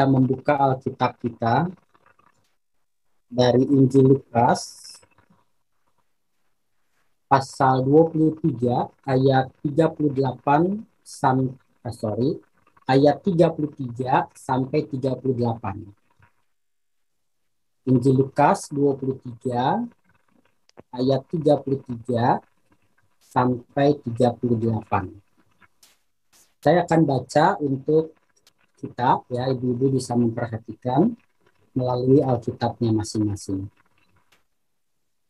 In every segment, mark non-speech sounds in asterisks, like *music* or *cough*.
kita membuka Alkitab kita dari Injil Lukas pasal 23 ayat 38 sampai uh, sorry ayat 33 sampai 38. Injil Lukas 23 ayat 33 sampai 38. Saya akan baca untuk kita ya ibu-ibu bisa memperhatikan melalui Alkitabnya masing-masing.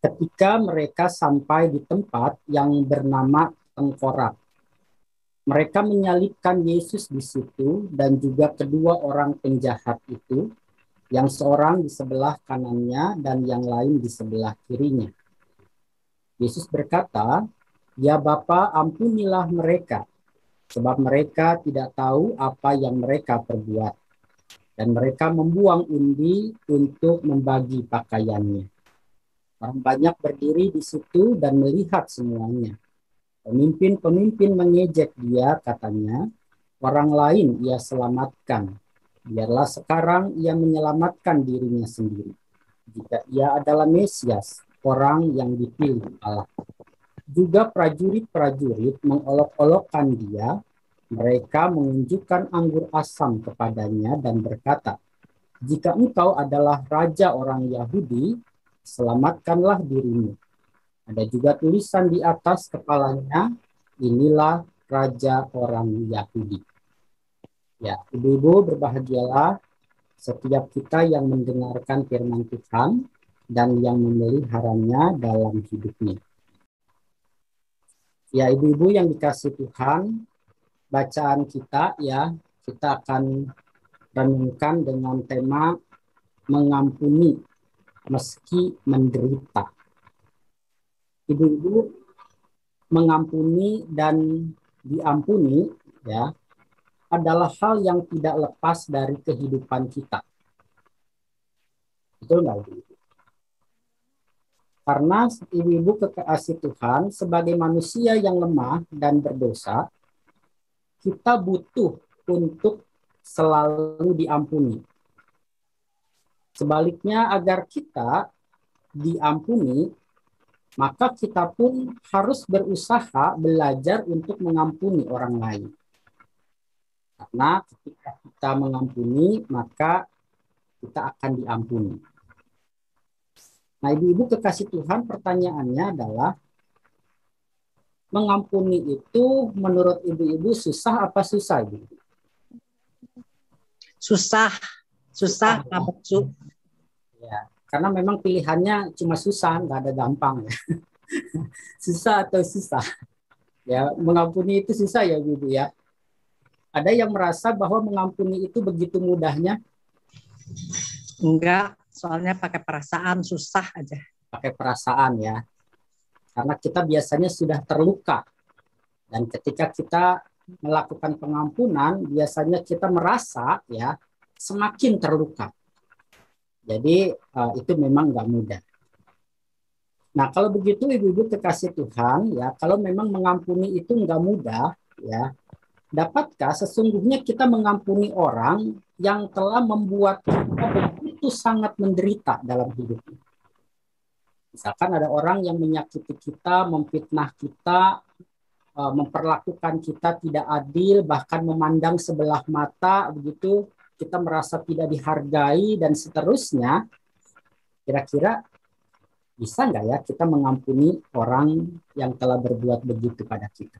Ketika mereka sampai di tempat yang bernama Tengkorak, mereka menyalibkan Yesus di situ dan juga kedua orang penjahat itu, yang seorang di sebelah kanannya dan yang lain di sebelah kirinya. Yesus berkata, "Ya Bapa, ampunilah mereka, sebab mereka tidak tahu apa yang mereka perbuat." Dan mereka membuang undi untuk membagi pakaiannya. Orang banyak berdiri di situ dan melihat semuanya. Pemimpin-pemimpin mengejek dia, katanya, orang lain ia selamatkan. Biarlah sekarang ia menyelamatkan dirinya sendiri. Jika ia adalah Mesias, orang yang dipilih Allah. Juga prajurit-prajurit mengolok-olokkan dia, mereka menunjukkan anggur asam kepadanya dan berkata, "Jika engkau adalah raja orang Yahudi, selamatkanlah dirimu. Ada juga tulisan di atas kepalanya, inilah raja orang Yahudi. Ya, ibu-ibu berbahagialah setiap kita yang mendengarkan firman Tuhan dan yang memeliharanya dalam hidupnya. Ya, ibu-ibu yang dikasih Tuhan, bacaan kita ya, kita akan renungkan dengan tema mengampuni meski menderita. Ibu-ibu mengampuni dan diampuni ya adalah hal yang tidak lepas dari kehidupan kita. Betul nggak? Karena ibu-ibu kekasih Tuhan sebagai manusia yang lemah dan berdosa, kita butuh untuk selalu diampuni. Sebaliknya agar kita diampuni, maka kita pun harus berusaha belajar untuk mengampuni orang lain. Karena ketika kita mengampuni, maka kita akan diampuni. Nah, ibu-ibu kekasih Tuhan, pertanyaannya adalah mengampuni itu menurut ibu-ibu susah apa susah, ibu? Susah, susah, susah. Ya, karena memang pilihannya cuma susah, nggak ada gampang ya. *laughs* susah atau susah. Ya, mengampuni itu susah ya, Ibu ya. Ada yang merasa bahwa mengampuni itu begitu mudahnya? Enggak, soalnya pakai perasaan susah aja. Pakai perasaan ya. Karena kita biasanya sudah terluka. Dan ketika kita melakukan pengampunan, biasanya kita merasa ya semakin terluka. Jadi uh, itu memang nggak mudah. Nah kalau begitu ibu-ibu kekasih Tuhan ya kalau memang mengampuni itu nggak mudah ya dapatkah sesungguhnya kita mengampuni orang yang telah membuat kita begitu sangat menderita dalam hidupnya. Misalkan ada orang yang menyakiti kita, memfitnah kita, eh, memperlakukan kita tidak adil, bahkan memandang sebelah mata begitu kita merasa tidak dihargai dan seterusnya, kira-kira bisa nggak ya kita mengampuni orang yang telah berbuat begitu pada kita?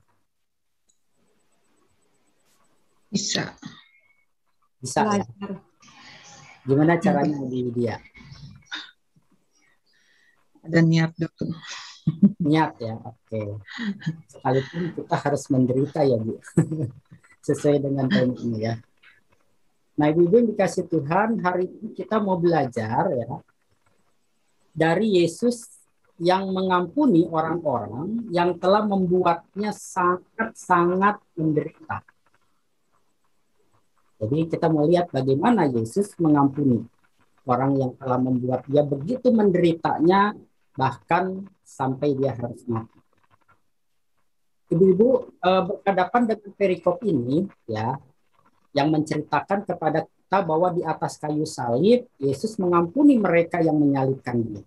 Bisa. Bisa ya? Gimana caranya di dia? Ada niat dulu. *laughs* Niat ya, oke. Sekalipun kita harus menderita ya Bu. *laughs* Sesuai dengan tema ini ya. Nah, Ibu-ibu yang dikasih Tuhan, hari ini kita mau belajar ya dari Yesus yang mengampuni orang-orang yang telah membuatnya sangat-sangat menderita. Jadi kita mau lihat bagaimana Yesus mengampuni orang yang telah membuat dia begitu menderitanya bahkan sampai dia harus mati. Ibu-ibu eh, berhadapan dengan perikop ini ya yang menceritakan kepada kita bahwa di atas kayu salib Yesus mengampuni mereka yang menyalibkan dia.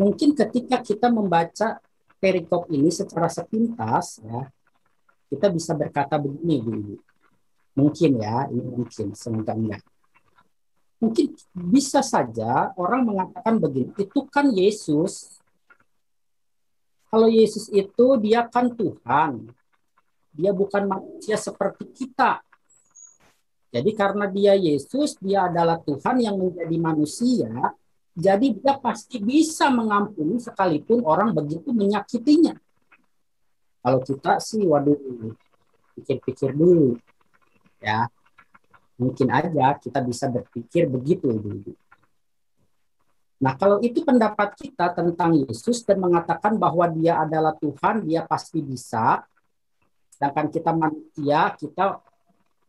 Mungkin ketika kita membaca perikop ini secara sepintas ya, kita bisa berkata begini. Mungkin ya, ini mungkin enggak. Mungkin bisa saja orang mengatakan begini, itu kan Yesus. Kalau Yesus itu dia kan Tuhan. Dia bukan manusia seperti kita. Jadi karena dia Yesus, dia adalah Tuhan yang menjadi manusia, jadi dia pasti bisa mengampuni sekalipun orang begitu menyakitinya. Kalau kita sih, waduh, pikir-pikir dulu. Ya, mungkin aja kita bisa berpikir begitu dulu. Nah, kalau itu pendapat kita tentang Yesus dan mengatakan bahwa dia adalah Tuhan, dia pasti bisa. Sedangkan kita manusia, kita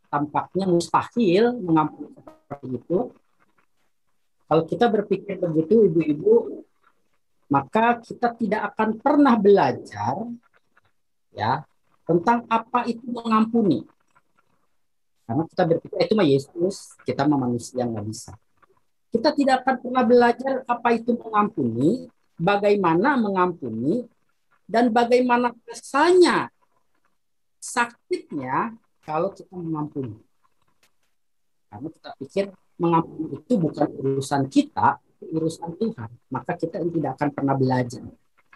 tampaknya mustahil mengampuni seperti itu. Kalau kita berpikir begitu, ibu-ibu, maka kita tidak akan pernah belajar ya tentang apa itu mengampuni. Karena kita berpikir itu mah Yesus, kita mah manusia nggak bisa. Kita tidak akan pernah belajar apa itu mengampuni, bagaimana mengampuni, dan bagaimana rasanya sakitnya kalau kita mengampuni. Karena kita pikir mengampuni itu bukan urusan kita, urusan Tuhan. Maka kita tidak akan pernah belajar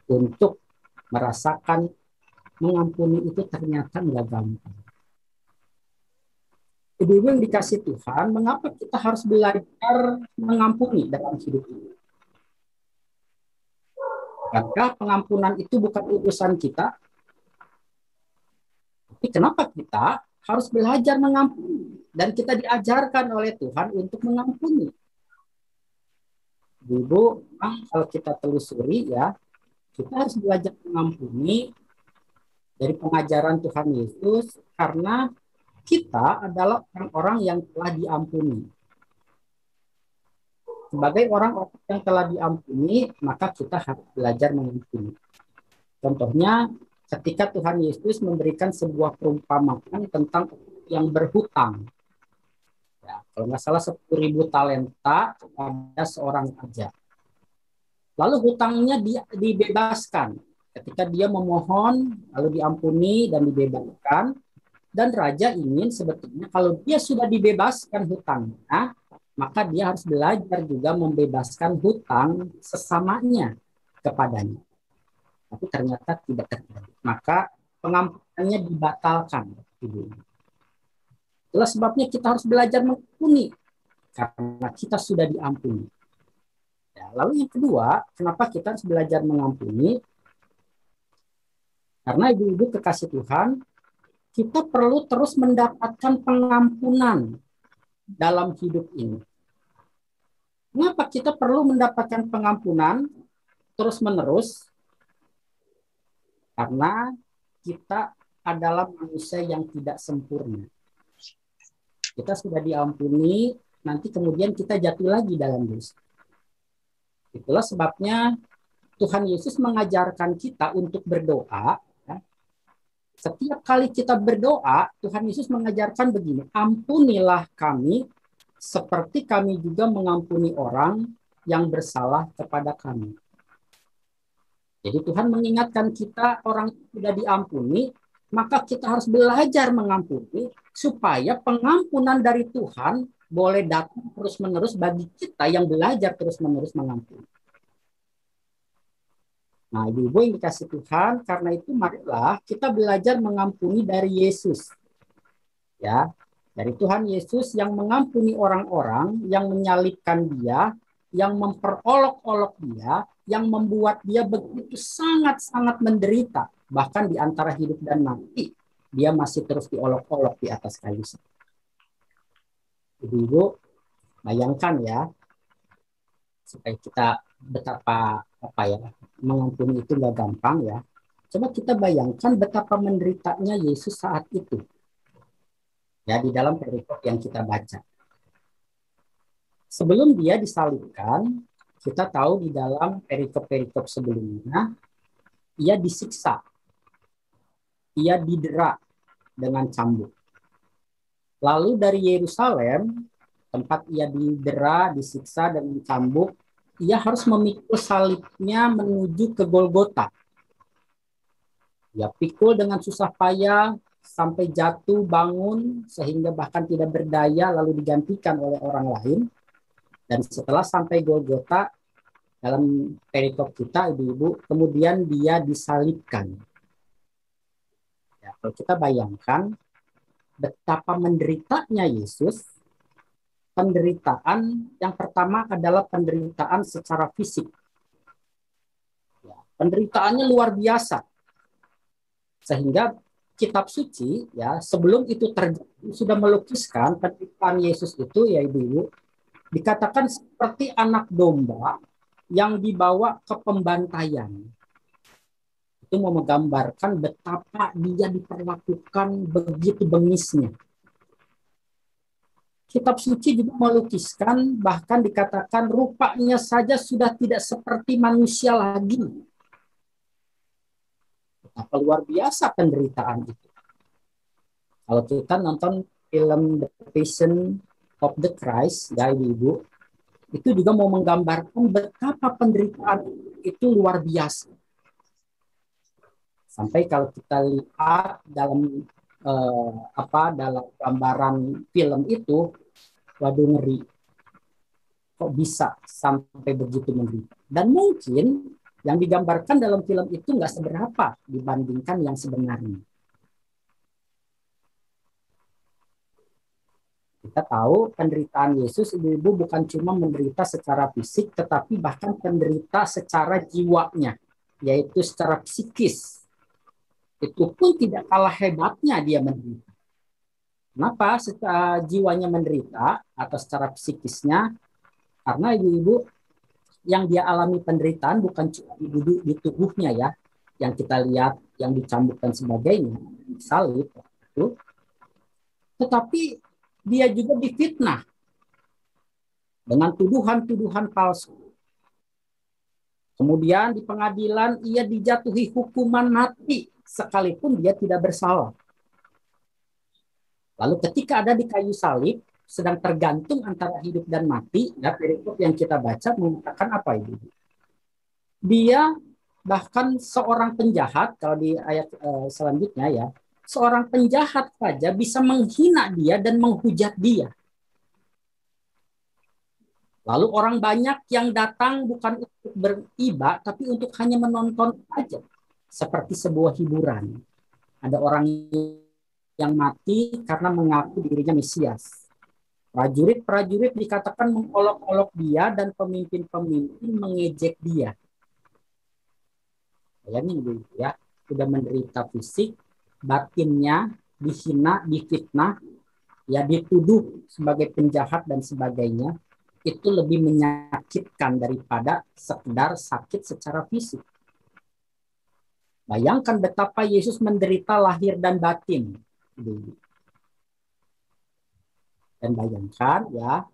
untuk merasakan mengampuni itu ternyata nggak gampang. Ibu-ibu yang dikasih Tuhan, mengapa kita harus belajar mengampuni dalam hidup ini? Karena pengampunan itu bukan urusan kita, tapi kenapa kita harus belajar mengampuni dan kita diajarkan oleh Tuhan untuk mengampuni. Ibu, kalau kita telusuri ya, kita harus belajar mengampuni dari pengajaran Tuhan Yesus karena kita adalah orang-orang yang telah diampuni. Sebagai orang-orang yang telah diampuni, maka kita harus belajar mengampuni. Contohnya, ketika Tuhan Yesus memberikan sebuah perumpamaan tentang yang berhutang. Ya, kalau nggak salah 10 ribu talenta kepada seorang raja. Lalu hutangnya di, dibebaskan. Ketika dia memohon, lalu diampuni dan dibebaskan. Dan raja ingin sebetulnya kalau dia sudah dibebaskan hutangnya, maka dia harus belajar juga membebaskan hutang sesamanya kepadanya tapi ternyata tidak terjadi. Maka pengampunannya dibatalkan. Itulah sebabnya kita harus belajar mengampuni karena kita sudah diampuni. Ya, lalu yang kedua, kenapa kita harus belajar mengampuni? Karena ibu-ibu kekasih Tuhan, kita perlu terus mendapatkan pengampunan dalam hidup ini. Kenapa kita perlu mendapatkan pengampunan terus-menerus? Karena kita adalah manusia yang tidak sempurna. Kita sudah diampuni, nanti kemudian kita jatuh lagi dalam dosa. Itulah sebabnya Tuhan Yesus mengajarkan kita untuk berdoa. Setiap kali kita berdoa, Tuhan Yesus mengajarkan begini, ampunilah kami seperti kami juga mengampuni orang yang bersalah kepada kami. Jadi Tuhan mengingatkan kita orang sudah diampuni, maka kita harus belajar mengampuni supaya pengampunan dari Tuhan boleh datang terus-menerus bagi kita yang belajar terus-menerus mengampuni. Nah, ibu-ibu yang dikasih Tuhan, karena itu marilah kita belajar mengampuni dari Yesus. Ya, dari Tuhan Yesus yang mengampuni orang-orang yang menyalibkan dia, yang memperolok-olok dia, yang membuat dia begitu sangat-sangat menderita. Bahkan di antara hidup dan mati, dia masih terus diolok-olok di atas kayu. Ibu-ibu, bayangkan ya, supaya kita betapa apa ya mengampuni itu nggak gampang ya. Coba kita bayangkan betapa menderitanya Yesus saat itu. Ya di dalam perikop yang kita baca. Sebelum dia disalibkan, kita tahu di dalam perikop-perikop sebelumnya, ia disiksa. Ia didera dengan cambuk. Lalu dari Yerusalem, tempat ia didera, disiksa, dan dicambuk, ia harus memikul salibnya menuju ke Golgota. Ia pikul dengan susah payah sampai jatuh bangun sehingga bahkan tidak berdaya lalu digantikan oleh orang lain. Dan setelah sampai Golgota dalam perikop kita ibu-ibu, kemudian dia disalibkan. Ya, kalau kita bayangkan betapa menderitanya Yesus, penderitaan yang pertama adalah penderitaan secara fisik. Ya, penderitaannya luar biasa. Sehingga kitab suci ya sebelum itu terjadi sudah melukiskan penderitaan Yesus itu ya ibu-ibu dikatakan seperti anak domba yang dibawa ke pembantaian. Itu mau menggambarkan betapa dia diperlakukan begitu bengisnya. Kitab suci juga melukiskan bahkan dikatakan rupanya saja sudah tidak seperti manusia lagi. Betapa luar biasa penderitaan itu. Kalau kita nonton film The Passion of the Christ, ya ibu-ibu, itu juga mau menggambarkan betapa penderitaan itu luar biasa. Sampai kalau kita lihat dalam eh, apa dalam gambaran film itu, waduh ngeri. Kok bisa sampai begitu menderita? Dan mungkin yang digambarkan dalam film itu nggak seberapa dibandingkan yang sebenarnya. Kita tahu penderitaan Yesus ibu-ibu bukan cuma menderita secara fisik, tetapi bahkan penderita secara jiwanya, yaitu secara psikis. Itu pun tidak kalah hebatnya dia menderita. Kenapa secara jiwanya menderita atau secara psikisnya? Karena ibu-ibu yang dia alami penderitaan bukan cuma di, di tubuhnya ya, yang kita lihat, yang dicambuk dan sebagainya, salib, itu, tetapi dia juga difitnah dengan tuduhan-tuduhan palsu. Kemudian di pengadilan ia dijatuhi hukuman mati sekalipun dia tidak bersalah. Lalu ketika ada di kayu salib sedang tergantung antara hidup dan mati, ya perikop yang kita baca mengatakan apa itu? Dia bahkan seorang penjahat kalau di ayat uh, selanjutnya ya, seorang penjahat saja bisa menghina dia dan menghujat dia. Lalu orang banyak yang datang bukan untuk beriba, tapi untuk hanya menonton saja. Seperti sebuah hiburan. Ada orang yang mati karena mengaku dirinya Mesias. Prajurit-prajurit dikatakan mengolok-olok dia dan pemimpin-pemimpin mengejek dia. Bayangin dulu ya, sudah menderita fisik, batinnya dihina, difitnah, ya dituduh sebagai penjahat dan sebagainya, itu lebih menyakitkan daripada sekedar sakit secara fisik. Bayangkan betapa Yesus menderita lahir dan batin. Dan bayangkan ya,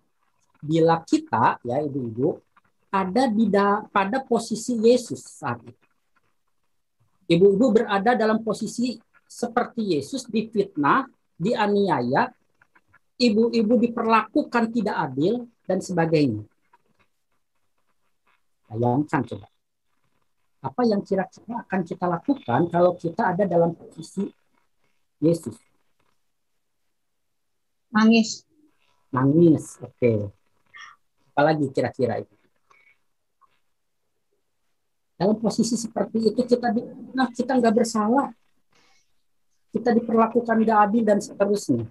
bila kita ya ibu-ibu ada di da, pada posisi Yesus saat itu. Ibu-ibu berada dalam posisi seperti Yesus difitnah, dianiaya, ibu-ibu diperlakukan tidak adil, dan sebagainya. Bayangkan coba. Apa yang kira-kira akan kita lakukan kalau kita ada dalam posisi Yesus? Nangis. Nangis, oke. Okay. Apalagi kira-kira itu? Dalam posisi seperti itu kita nah, kita nggak bersalah kita diperlakukan gak adil dan seterusnya.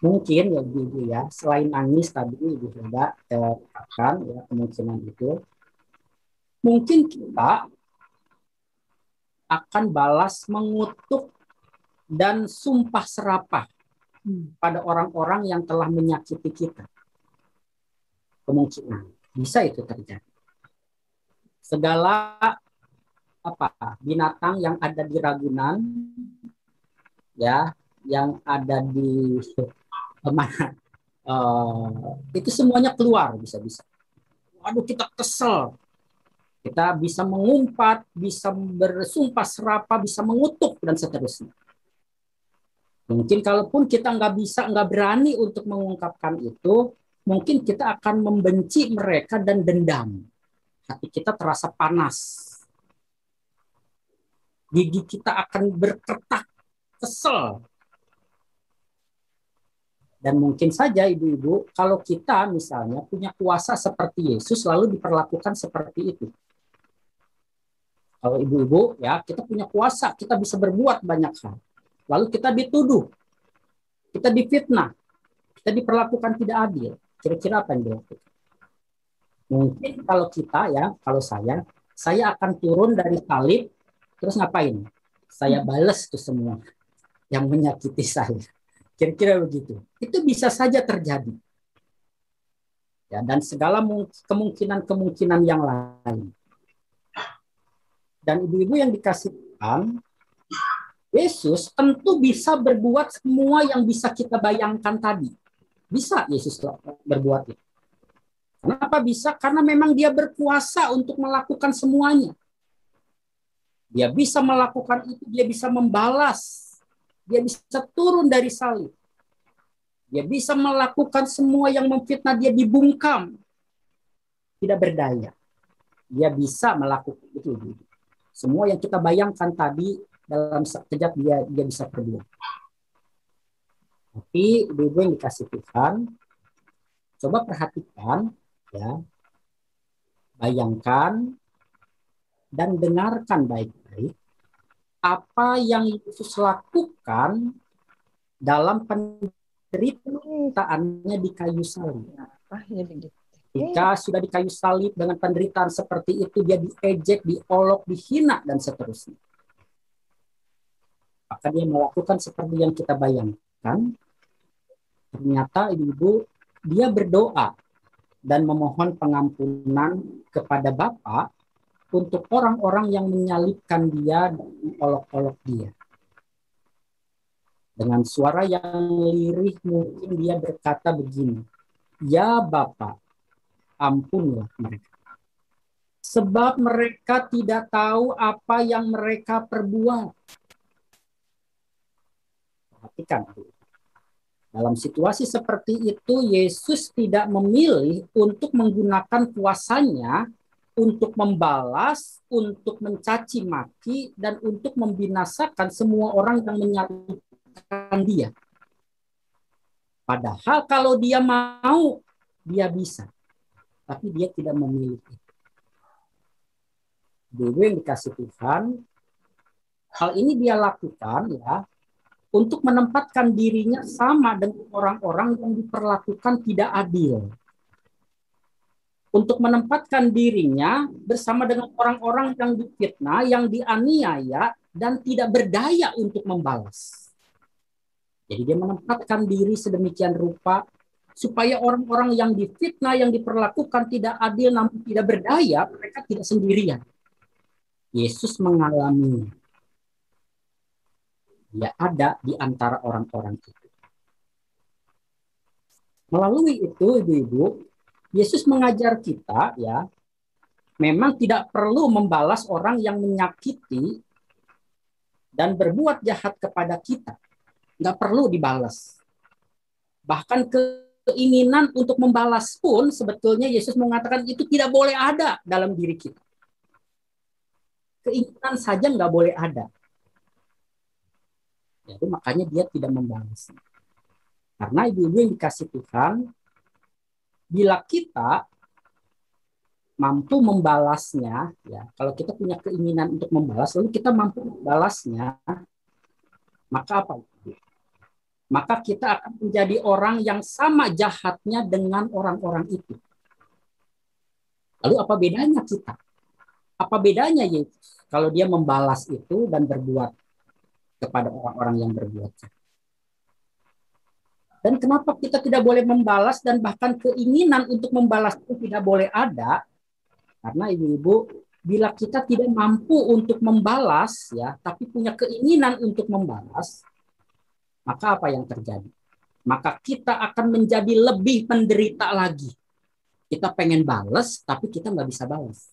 Mungkin ya ibu ya, selain nangis tadi ibu sudah katakan ya kemungkinan itu, mungkin kita akan balas mengutuk dan sumpah serapah pada orang-orang yang telah menyakiti kita. Kemungkinan bisa itu terjadi. Segala apa binatang yang ada di Ragunan ya yang ada di *laughs* mana uh, itu semuanya keluar bisa-bisa waduh kita kesel kita bisa mengumpat bisa bersumpah serapa bisa mengutuk dan seterusnya Mungkin kalaupun kita nggak bisa, nggak berani untuk mengungkapkan itu, mungkin kita akan membenci mereka dan dendam. Hati kita terasa panas. Gigi kita akan berketak, kesel. Dan mungkin saja ibu-ibu, kalau kita misalnya punya kuasa seperti Yesus, lalu diperlakukan seperti itu. Kalau ibu-ibu, ya kita punya kuasa, kita bisa berbuat banyak hal. Lalu kita dituduh, kita difitnah, kita diperlakukan tidak adil. Kira-kira apa yang dilakukan? Mungkin kalau kita ya, kalau saya, saya akan turun dari salib, terus ngapain? Saya bales tuh semua *laughs* yang menyakiti saya. Kira-kira begitu. Itu bisa saja terjadi. Ya, dan segala kemungkinan-kemungkinan yang lain. Dan ibu-ibu yang dikasih Tuhan, Yesus tentu bisa berbuat semua yang bisa kita bayangkan tadi. Bisa Yesus berbuat itu. Kenapa bisa? Karena memang dia berkuasa untuk melakukan semuanya. Dia bisa melakukan itu, dia bisa membalas dia bisa turun dari salib. Dia bisa melakukan semua yang memfitnah dia dibungkam. Tidak berdaya. Dia bisa melakukan itu. Semua yang kita bayangkan tadi dalam sekejap dia dia bisa perbuat. Tapi ibu-ibu yang dikasih Tuhan, coba perhatikan ya. Bayangkan dan dengarkan baik-baik apa yang Yesus lakukan dalam penderitaannya di kayu salib. Jika sudah di kayu salib dengan penderitaan seperti itu, dia diejek, diolok, dihina, dan seterusnya. Maka dia melakukan seperti yang kita bayangkan. Ternyata ibu-ibu, dia berdoa dan memohon pengampunan kepada Bapa untuk orang-orang yang menyalibkan dia dan olok-olok dia. Dengan suara yang lirih mungkin dia berkata begini, Ya Bapa, ampunlah mereka. Sebab mereka tidak tahu apa yang mereka perbuat. Perhatikan. Dalam situasi seperti itu, Yesus tidak memilih untuk menggunakan kuasanya untuk membalas, untuk mencaci maki, dan untuk membinasakan semua orang yang menyalahkan dia. Padahal kalau dia mau, dia bisa. Tapi dia tidak memiliki. Dulu yang dikasih Tuhan, hal ini dia lakukan ya untuk menempatkan dirinya sama dengan orang-orang yang diperlakukan tidak adil untuk menempatkan dirinya bersama dengan orang-orang yang difitnah, yang dianiaya, dan tidak berdaya untuk membalas. Jadi dia menempatkan diri sedemikian rupa supaya orang-orang yang difitnah, yang diperlakukan tidak adil namun tidak berdaya, mereka tidak sendirian. Yesus mengalami dia ada di antara orang-orang itu. Melalui itu, ibu-ibu, Yesus mengajar kita ya, memang tidak perlu membalas orang yang menyakiti dan berbuat jahat kepada kita. Nggak perlu dibalas. Bahkan keinginan untuk membalas pun sebetulnya Yesus mengatakan itu tidak boleh ada dalam diri kita. Keinginan saja nggak boleh ada. Jadi makanya dia tidak membalas. Karena ibu-ibu yang dikasih Tuhan, bila kita mampu membalasnya, ya kalau kita punya keinginan untuk membalas, lalu kita mampu membalasnya, maka apa? Maka kita akan menjadi orang yang sama jahatnya dengan orang-orang itu. Lalu apa bedanya kita? Apa bedanya Yesus kalau dia membalas itu dan berbuat kepada orang-orang yang berbuat? Dan kenapa kita tidak boleh membalas dan bahkan keinginan untuk membalas itu tidak boleh ada? Karena ibu-ibu, bila kita tidak mampu untuk membalas ya, tapi punya keinginan untuk membalas, maka apa yang terjadi? Maka kita akan menjadi lebih penderita lagi. Kita pengen balas, tapi kita nggak bisa balas.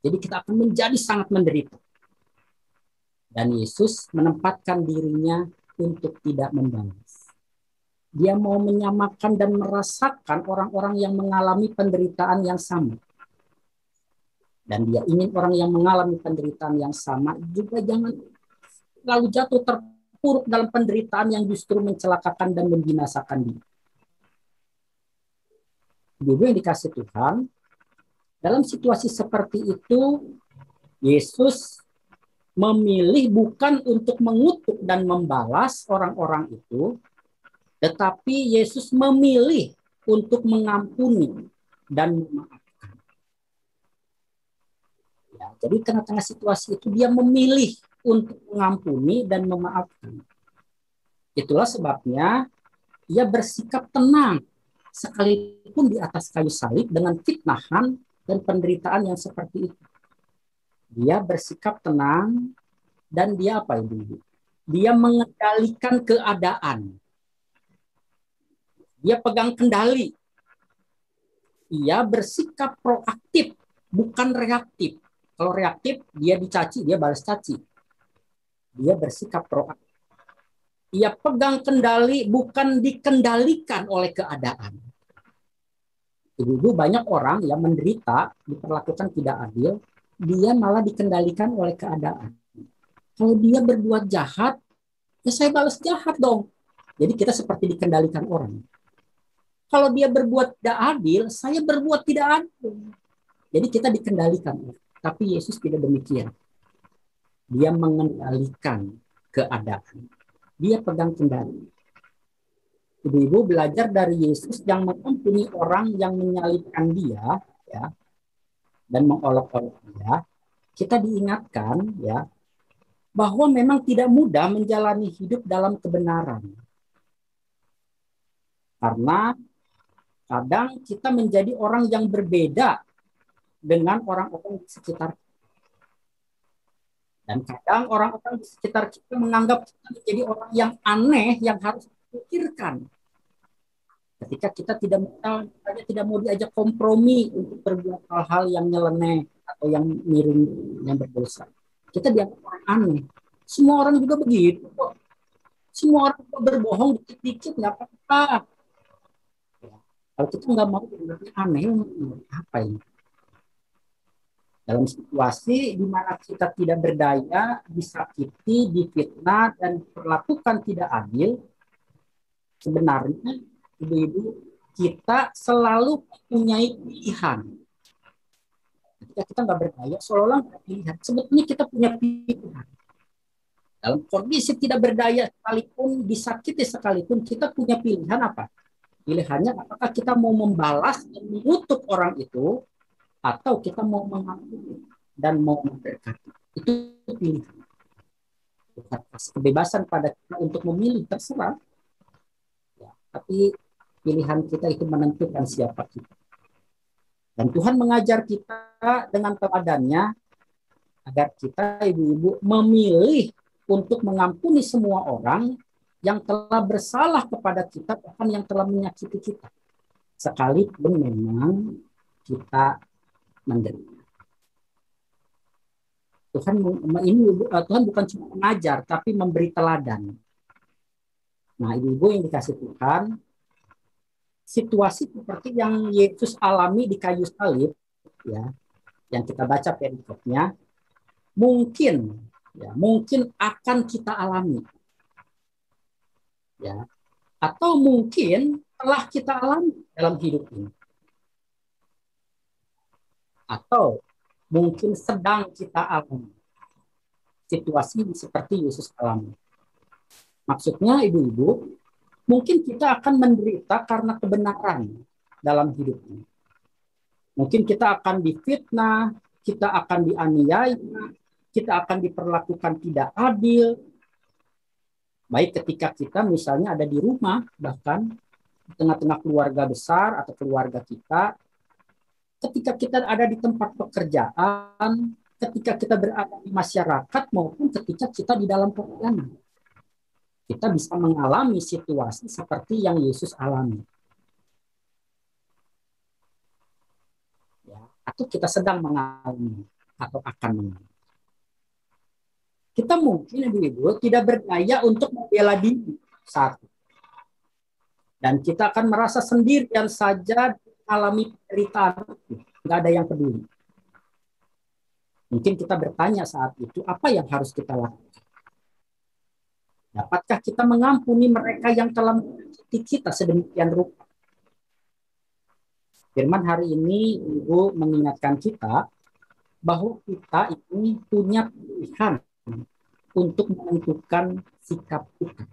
Jadi kita akan menjadi sangat menderita. Dan Yesus menempatkan dirinya untuk tidak membalas. Dia mau menyamakan dan merasakan orang-orang yang mengalami penderitaan yang sama. Dan dia ingin orang yang mengalami penderitaan yang sama juga jangan lalu jatuh terpuruk dalam penderitaan yang justru mencelakakan dan membinasakan dia. Ibu yang dikasih Tuhan, dalam situasi seperti itu, Yesus memilih bukan untuk mengutuk dan membalas orang-orang itu, tetapi Yesus memilih untuk mengampuni dan memaafkan. Ya, jadi tengah-tengah situasi itu dia memilih untuk mengampuni dan memaafkan. Itulah sebabnya ia bersikap tenang sekalipun di atas kayu salib dengan fitnahan dan penderitaan yang seperti itu. Dia bersikap tenang dan dia apa ibu? Dia mengendalikan keadaan. Dia pegang kendali. Ia bersikap proaktif, bukan reaktif. Kalau reaktif, dia dicaci, dia balas caci. Dia bersikap proaktif. Ia pegang kendali, bukan dikendalikan oleh keadaan. Ibu-ibu banyak orang yang menderita, diperlakukan tidak adil, dia malah dikendalikan oleh keadaan. Kalau dia berbuat jahat, ya saya balas jahat dong. Jadi kita seperti dikendalikan orang. Kalau dia berbuat tidak adil, saya berbuat tidak adil. Jadi kita dikendalikan. Tapi Yesus tidak demikian. Dia mengendalikan keadaan. Dia pegang kendali. Ibu-ibu belajar dari Yesus yang mengampuni orang yang menyalibkan dia, ya, dan mengolok-olok dia, kita diingatkan ya bahwa memang tidak mudah menjalani hidup dalam kebenaran. Karena kadang kita menjadi orang yang berbeda dengan orang-orang di sekitar dan kadang orang-orang di sekitar kita menganggap kita menjadi orang yang aneh yang harus dipikirkan. Ketika kita tidak mau tidak mau diajak kompromi untuk berbuat hal-hal yang nyeleneh atau yang miring yang berdosa. Kita dianggap orang aneh. Semua orang juga begitu semua orang berbohong dikit-dikit nggak apa-apa. Kalau kita nggak mau aneh apa ini dalam situasi di mana kita tidak berdaya, disakiti, difitnah, dan perlakukan tidak adil, sebenarnya ibu-ibu kita selalu mempunyai pilihan. Ketika kita nggak berdaya, seolah-olah pilihan. Sebetulnya kita punya pilihan. Dalam kondisi tidak berdaya sekalipun, disakiti sekalipun, kita punya pilihan apa? Pilihannya apakah kita mau membalas dan mengutuk orang itu, atau kita mau mengampuni dan mau memberkati. Itu pilihan. Kebebasan pada kita untuk memilih terserah. Ya, tapi pilihan kita itu menentukan siapa kita. Dan Tuhan mengajar kita dengan teladannya agar kita ibu-ibu memilih untuk mengampuni semua orang yang telah bersalah kepada kita bahkan yang telah menyakiti kita. Sekalipun memang kita menderita. Tuhan ini eh, Tuhan bukan cuma mengajar tapi memberi teladan. Nah, ibu-ibu yang dikasih Tuhan, situasi seperti yang Yesus alami di kayu salib ya yang kita baca perikopnya mungkin ya mungkin akan kita alami ya atau mungkin telah kita alami dalam hidup ini atau mungkin sedang kita alami situasi seperti Yesus alami maksudnya ibu-ibu mungkin kita akan menderita karena kebenaran dalam hidup ini. Mungkin kita akan difitnah, kita akan dianiaya, kita akan diperlakukan tidak adil. Baik ketika kita misalnya ada di rumah, bahkan di tengah-tengah keluarga besar atau keluarga kita, ketika kita ada di tempat pekerjaan, ketika kita berada di masyarakat maupun ketika kita di dalam pelayanan kita bisa mengalami situasi seperti yang Yesus alami. Ya, atau kita sedang mengalami atau akan mengalami. Kita mungkin ibu-ibu tidak berdaya untuk membela diri saat itu. Dan kita akan merasa sendirian saja alami penderitaan Nggak ada yang peduli. Mungkin kita bertanya saat itu, apa yang harus kita lakukan? Dapatkah kita mengampuni mereka yang telah menyakiti kita sedemikian rupa? Firman hari ini Ibu mengingatkan kita bahwa kita ini punya pilihan untuk menentukan sikap kita.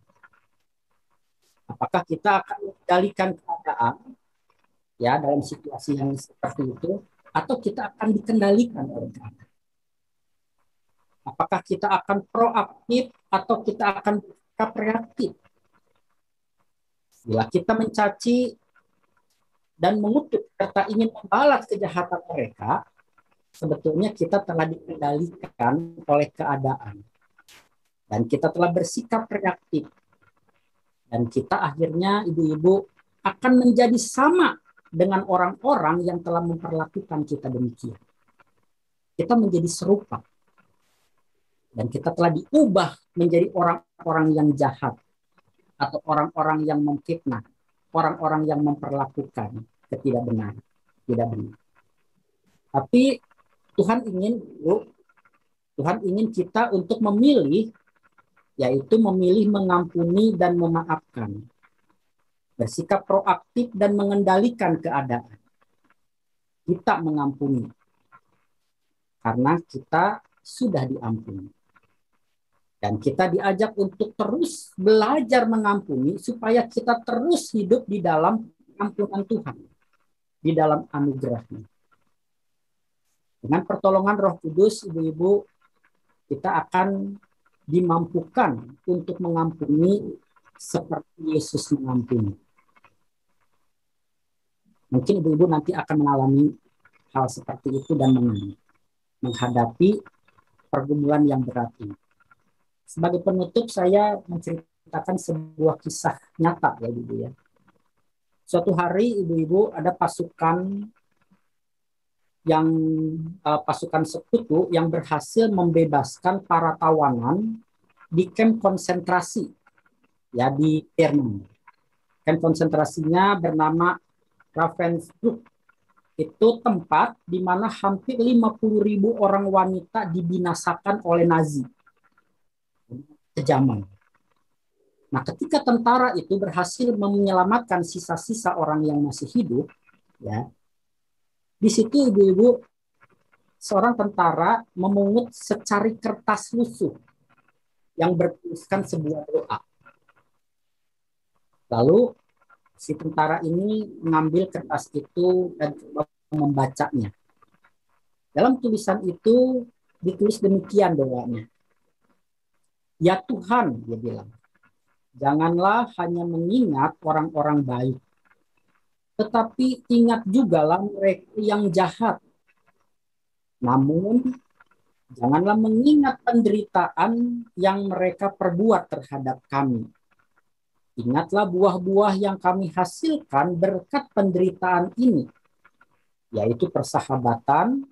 Apakah kita akan mengendalikan keadaan ya dalam situasi yang seperti itu atau kita akan dikendalikan oleh keadaan? Apakah kita akan proaktif atau kita akan reaktif? Bila kita mencaci dan mengutuk serta ingin membalas kejahatan mereka, sebetulnya kita telah dikendalikan oleh keadaan. Dan kita telah bersikap reaktif. Dan kita akhirnya ibu-ibu akan menjadi sama dengan orang-orang yang telah memperlakukan kita demikian. Kita menjadi serupa dan kita telah diubah menjadi orang-orang yang jahat atau orang-orang yang memfitnah, orang-orang yang memperlakukan ketidakbenaran, tidak benar. Tapi Tuhan ingin, Tuhan ingin kita untuk memilih, yaitu memilih mengampuni dan memaafkan, bersikap proaktif dan mengendalikan keadaan. Kita mengampuni, karena kita sudah diampuni. Dan kita diajak untuk terus belajar mengampuni supaya kita terus hidup di dalam ampunan Tuhan. Di dalam anugerahnya. Dengan pertolongan roh kudus, ibu-ibu, kita akan dimampukan untuk mengampuni seperti Yesus mengampuni. Mungkin ibu-ibu nanti akan mengalami hal seperti itu dan menghadapi pergumulan yang berat ini sebagai penutup saya menceritakan sebuah kisah nyata ya Ibu ya. Suatu hari ibu-ibu ada pasukan yang uh, pasukan sekutu yang berhasil membebaskan para tawanan di kamp konsentrasi ya di Jerman. Kamp konsentrasinya bernama Ravensbrück. Itu tempat di mana hampir 50 ribu orang wanita dibinasakan oleh Nazi kejaman. Nah, ketika tentara itu berhasil menyelamatkan sisa-sisa orang yang masih hidup, ya, di situ ibu-ibu seorang tentara memungut secari kertas lusuh yang bertuliskan sebuah doa. Lalu si tentara ini mengambil kertas itu dan membacanya. Dalam tulisan itu ditulis demikian doanya. Ya Tuhan, dia bilang, janganlah hanya mengingat orang-orang baik, tetapi ingat juga lah mereka yang jahat. Namun, janganlah mengingat penderitaan yang mereka perbuat terhadap kami. Ingatlah buah-buah yang kami hasilkan berkat penderitaan ini, yaitu persahabatan,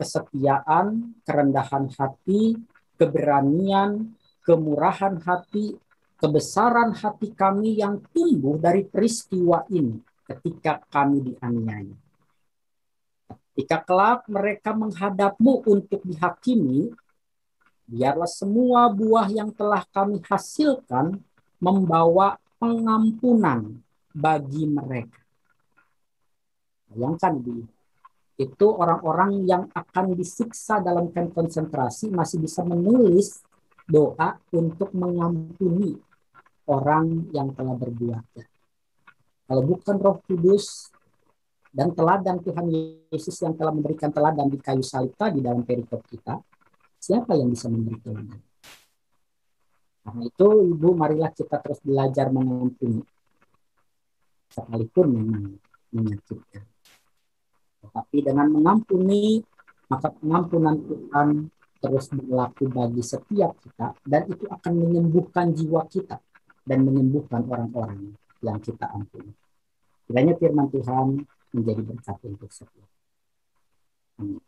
kesetiaan, kerendahan hati, keberanian, kemurahan hati, kebesaran hati kami yang tumbuh dari peristiwa ini ketika kami dianiaya. Ketika kelak mereka menghadapmu untuk dihakimi, biarlah semua buah yang telah kami hasilkan membawa pengampunan bagi mereka. Bayangkan di itu orang-orang yang akan disiksa dalam kamp konsentrasi masih bisa menulis doa untuk mengampuni orang yang telah berbuat. Kalau bukan Roh Kudus dan teladan Tuhan Yesus yang telah memberikan teladan di kayu salib tadi dalam perikop kita, siapa yang bisa memberi teladan? Karena itu, Ibu, marilah kita terus belajar mengampuni. Sekalipun memang menyakitkan. Tetapi dengan mengampuni, maka pengampunan Tuhan terus berlaku bagi setiap kita dan itu akan menyembuhkan jiwa kita dan menyembuhkan orang-orang yang kita ampuni. Kiranya firman Tuhan menjadi berkat untuk setiap. Amin.